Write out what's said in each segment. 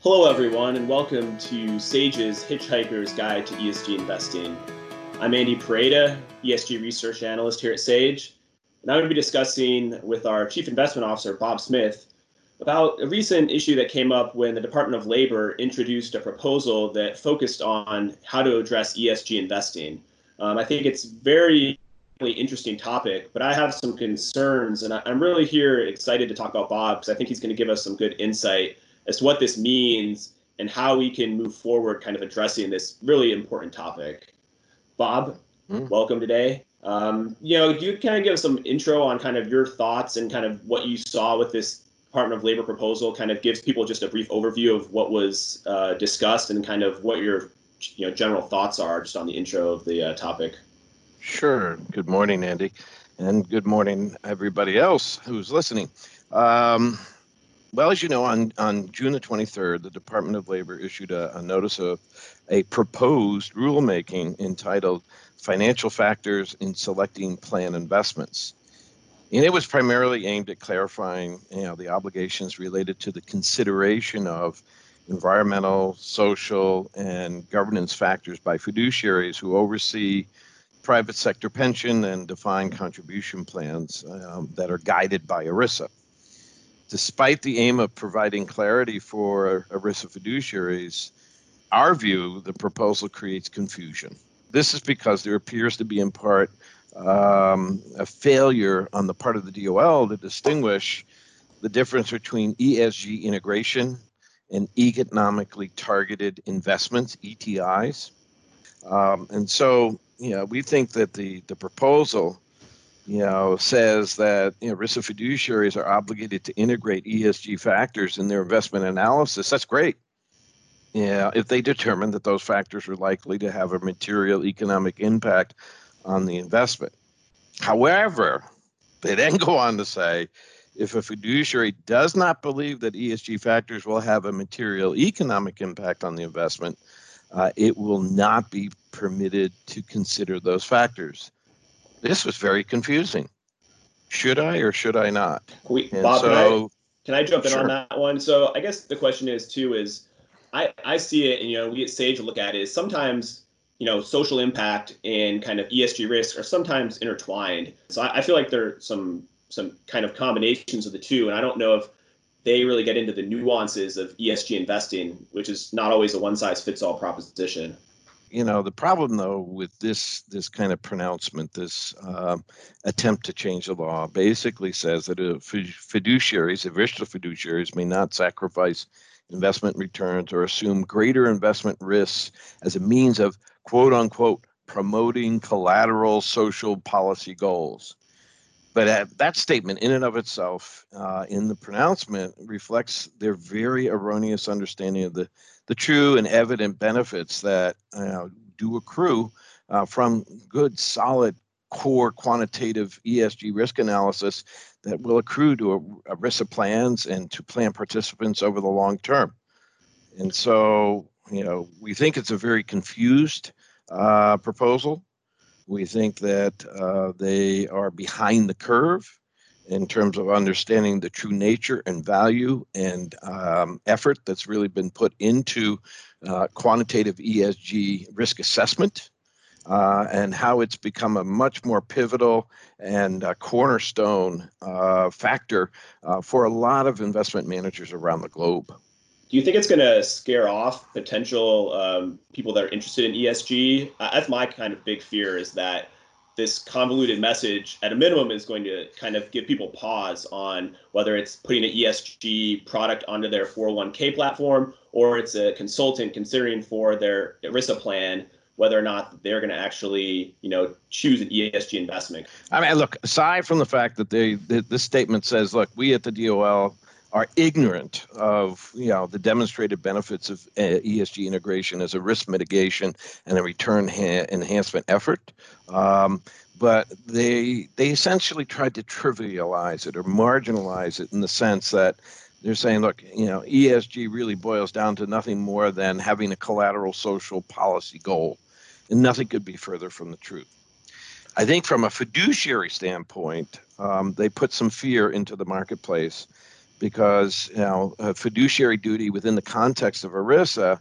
Hello, everyone, and welcome to Sage's Hitchhiker's Guide to ESG Investing. I'm Andy Pareda, ESG Research Analyst here at Sage, and I'm going to be discussing with our Chief Investment Officer, Bob Smith, about a recent issue that came up when the Department of Labor introduced a proposal that focused on how to address ESG investing. Um, I think it's a very interesting topic, but I have some concerns, and I'm really here excited to talk about Bob because I think he's going to give us some good insight as to what this means and how we can move forward kind of addressing this really important topic. Bob, mm. welcome today. Um, you know, do you kind of give some intro on kind of your thoughts and kind of what you saw with this Department of Labor proposal, kind of gives people just a brief overview of what was uh, discussed and kind of what your you know general thoughts are just on the intro of the uh, topic. Sure. Good morning, Andy, and good morning everybody else who's listening. Um, well, as you know, on, on June the 23rd, the Department of Labor issued a, a notice of a proposed rulemaking entitled Financial Factors in Selecting Plan Investments. And it was primarily aimed at clarifying you know, the obligations related to the consideration of environmental, social, and governance factors by fiduciaries who oversee private sector pension and defined contribution plans um, that are guided by ERISA. Despite the aim of providing clarity for ERISA fiduciaries, our view, the proposal creates confusion. This is because there appears to be, in part, um, a failure on the part of the DOL to distinguish the difference between ESG integration and economically targeted investments, ETIs. Um, and so, you know, we think that the, the proposal you know, says that you know, ERISA fiduciaries are obligated to integrate ESG factors in their investment analysis. That's great. Yeah, if they determine that those factors are likely to have a material economic impact on the investment. However, they then go on to say if a fiduciary does not believe that ESG factors will have a material economic impact on the investment, uh, it will not be permitted to consider those factors this was very confusing. Should I or should I not? We, Bob, so, can, I, can I jump in sure. on that one? So I guess the question is too is I, I see it and you know we at Sage look at it is sometimes you know social impact and kind of ESG risk are sometimes intertwined. So I, I feel like there are some some kind of combinations of the two, and I don't know if they really get into the nuances of ESG investing, which is not always a one size fits all proposition you know the problem though with this this kind of pronouncement this uh, attempt to change the law basically says that fiduciaries ERISA fiduciaries may not sacrifice investment returns or assume greater investment risks as a means of quote unquote promoting collateral social policy goals but uh, that statement in and of itself uh, in the pronouncement reflects their very erroneous understanding of the the true and evident benefits that do accrue uh, from good, solid, core quantitative ESG risk analysis that will accrue to ERISA plans and to plan participants over the long term. And so, you know, we think it's a very confused uh, proposal. We think that uh, they are behind the curve in terms of understanding the true nature and value and um, effort that's really been put into uh, quantitative ESG risk assessment uh, and how it's become a much more pivotal and cornerstone uh, factor uh, for a lot of investment managers around the globe. Do you think it's going to scare off potential um, people that are interested in ESG? That's my kind of big fear is that this convoluted message at a minimum is going to kind of give people pause on whether it's putting an ESG product onto their 401k platform or it's a consultant considering for their ERISA plan whether or not they're going to actually, you know, choose an ESG investment. I mean, look, aside from the fact that they this statement says, look, we at the DOL are ignorant of you know the demonstrated benefits of uh, ESG integration as a risk mitigation and a return ha- enhancement effort. Um, but they they essentially tried to trivialize it or marginalize it in the sense that they're saying, look, you know, ESG really boils down to nothing more than having a collateral social policy goal, and nothing could be further from the truth. I think from a fiduciary standpoint, um, they put some fear into the marketplace because you know fiduciary duty within the context of ERISA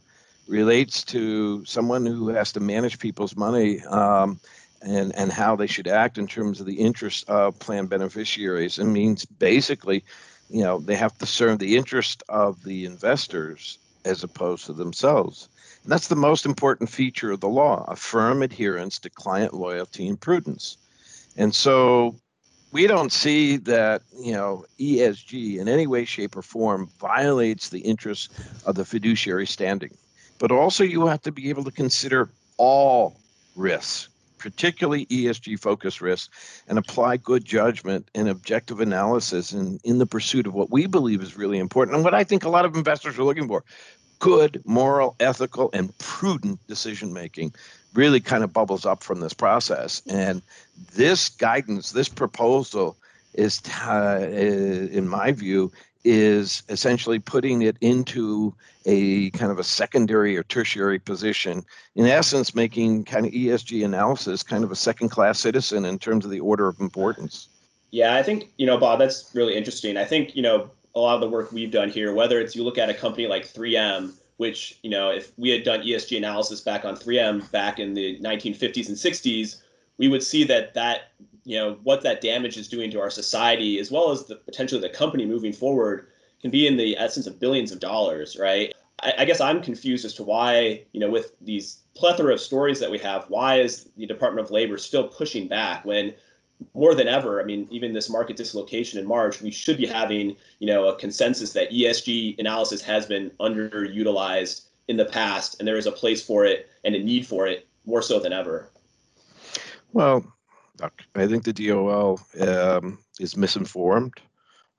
relates to someone who has to manage people's money um, and and how they should act in terms of the interests of plan beneficiaries. It means basically, you know, they have to serve the interest of the investors as opposed to themselves. And that's the most important feature of the law: a firm adherence to client loyalty and prudence. And so we don't see that you know ESG in any way, shape, or form violates the interests of the fiduciary standing. But also, you have to be able to consider all risks, particularly ESG focused risks, and apply good judgment and objective analysis in, in the pursuit of what we believe is really important and what I think a lot of investors are looking for good, moral, ethical, and prudent decision making really kind of bubbles up from this process. And this guidance, this proposal is, uh, in my view, is essentially putting it into a kind of a secondary or tertiary position. In essence, making kind of ESG analysis kind of a second class citizen in terms of the order of importance. Yeah, I think, you know, Bob, that's really interesting. I think, you know, a lot of the work we've done here, whether it's you look at a company like 3M, which, you know, if we had done ESG analysis back on 3M back in the 1950s and 60s, we would see that that you know what that damage is doing to our society as well as the potentially the company moving forward can be in the essence of billions of dollars right? I, I, guess i'm confused as to why you know with these plethora of stories that we have why is the department of labor still pushing back when more than ever i mean even this market dislocation in march we should be having you know a consensus that esg analysis has been underutilized in the past and there is a place for it and a need for it more so than ever well I think the DOL um, is misinformed.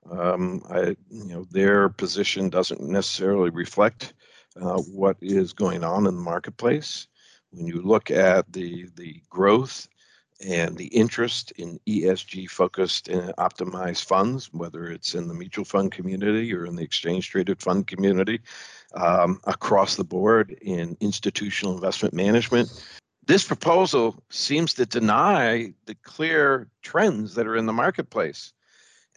Um, I, you know, their position doesn't necessarily reflect uh, what is going on in the marketplace. When you look at the the growth and the interest in ESG focused and optimized funds, whether it's in the mutual fund community or in the exchange traded fund community, um, across the board in institutional investment management, this proposal seems to deny the clear trends that are in the marketplace.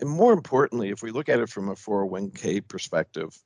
And more importantly, if we look at it from a 401k perspective,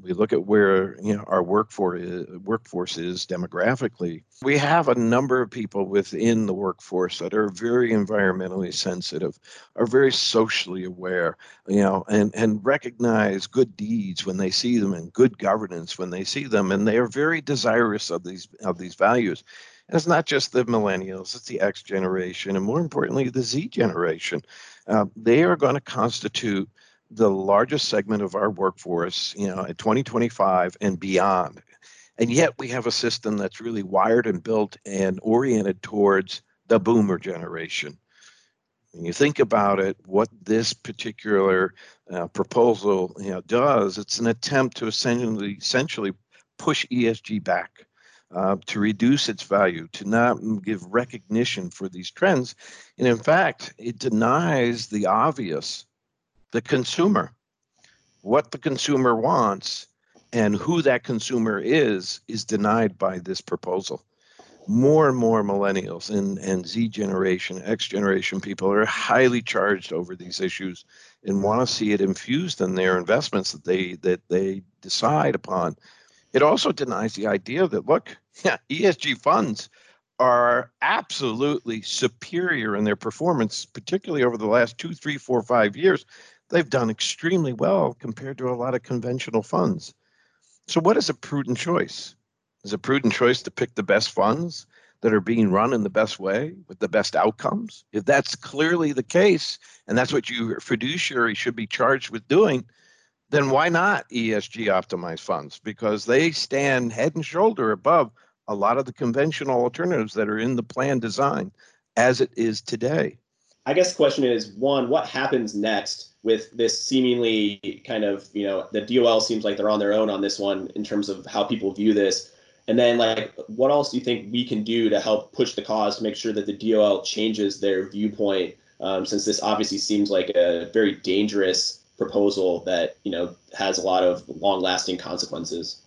we look at where you know our workforce is, workforce is demographically. We have a number of people within the workforce that are very environmentally sensitive, are very socially aware, you know, and and recognize good deeds when they see them and good governance when they see them, and they are very desirous of these of these values. And it's not just the millennials, it's the X generation, and more importantly, the Z generation. Uh, they are going to constitute the largest segment of our workforce, you know, at 2025 and beyond. And yet we have a system that's really wired and built and oriented towards the boomer generation. When you think about it, what this particular uh, proposal you know, does, it's an attempt to essentially, essentially push ESG back uh, to reduce its value, to not give recognition for these trends. And in fact, it denies the obvious, the consumer. What the consumer wants and who that consumer is, is denied by this proposal. More and more millennials and, and Z generation, X generation people are highly charged over these issues and want to see it infused in their investments that they that they decide upon. It also denies the idea that look, yeah, ESG funds are absolutely superior in their performance, particularly over the last two, three, four, five years. They've done extremely well compared to a lot of conventional funds. So, what is a prudent choice? Is a prudent choice to pick the best funds that are being run in the best way with the best outcomes? If that's clearly the case, and that's what your fiduciary should be charged with doing, then why not ESG optimized funds? Because they stand head and shoulder above a lot of the conventional alternatives that are in the plan design as it is today. I guess the question is one, what happens next with this seemingly kind of, you know, the DOL seems like they're on their own on this one in terms of how people view this. And then, like, what else do you think we can do to help push the cause to make sure that the DOL changes their viewpoint? Um, since this obviously seems like a very dangerous proposal that you know has a lot of long-lasting consequences.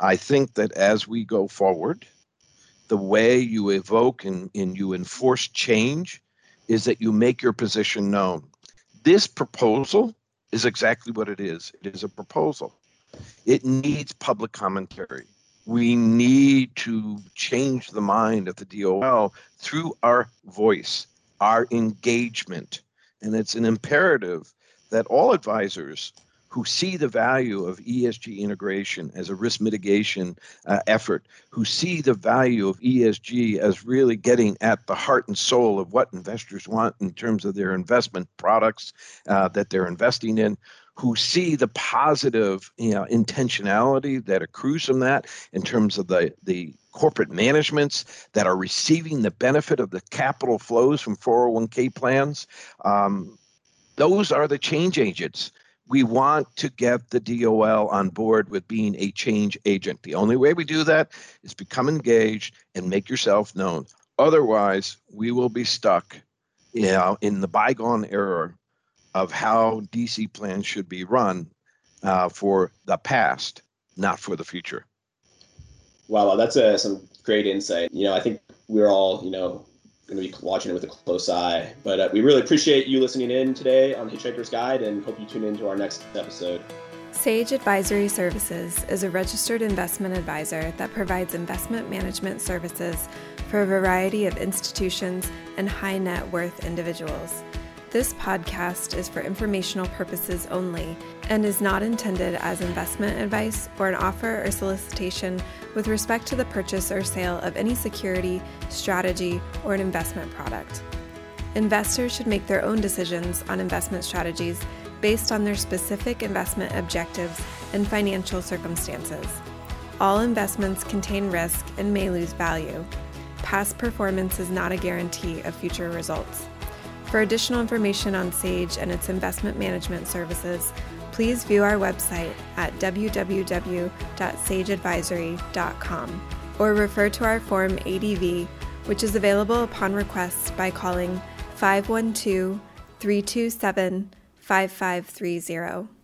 I think that as we go forward, the way you evoke and, and you enforce change is that you make your position known. This proposal is exactly what it is. It is a proposal. It needs public commentary. We need to change the mind of the DOL through our voice, our engagement. And it's an imperative that all advisors who see the value of ESG integration as a risk mitigation uh, effort, who see the value of ESG as really getting at the heart and soul of what investors want in terms of their investment products uh, that they're investing in, who see the positive you know, intentionality that accrues from that in terms of the, the corporate managements that are receiving the benefit of the capital flows from 401k plans. Um, those are the change agents we want to get the DOL on board with being a change agent. The only way we do that is become engaged and make yourself known. Otherwise, we will be stuck you know, in the bygone era of how DC plans should be run uh, for the past, not for the future. Wow, that's uh, some great insight. You know, I think we're all, you know, going to be watching it with a close eye. But uh, we really appreciate you listening in today on Hitchhiker's Guide and hope you tune in to our next episode. Sage Advisory Services is a registered investment advisor that provides investment management services for a variety of institutions and high net worth individuals. This podcast is for informational purposes only and is not intended as investment advice or an offer or solicitation with respect to the purchase or sale of any security, strategy, or an investment product. Investors should make their own decisions on investment strategies based on their specific investment objectives and financial circumstances. All investments contain risk and may lose value. Past performance is not a guarantee of future results. For additional information on Sage and its investment management services, please view our website at www.sageadvisory.com or refer to our Form ADV, which is available upon request by calling 512 327 5530.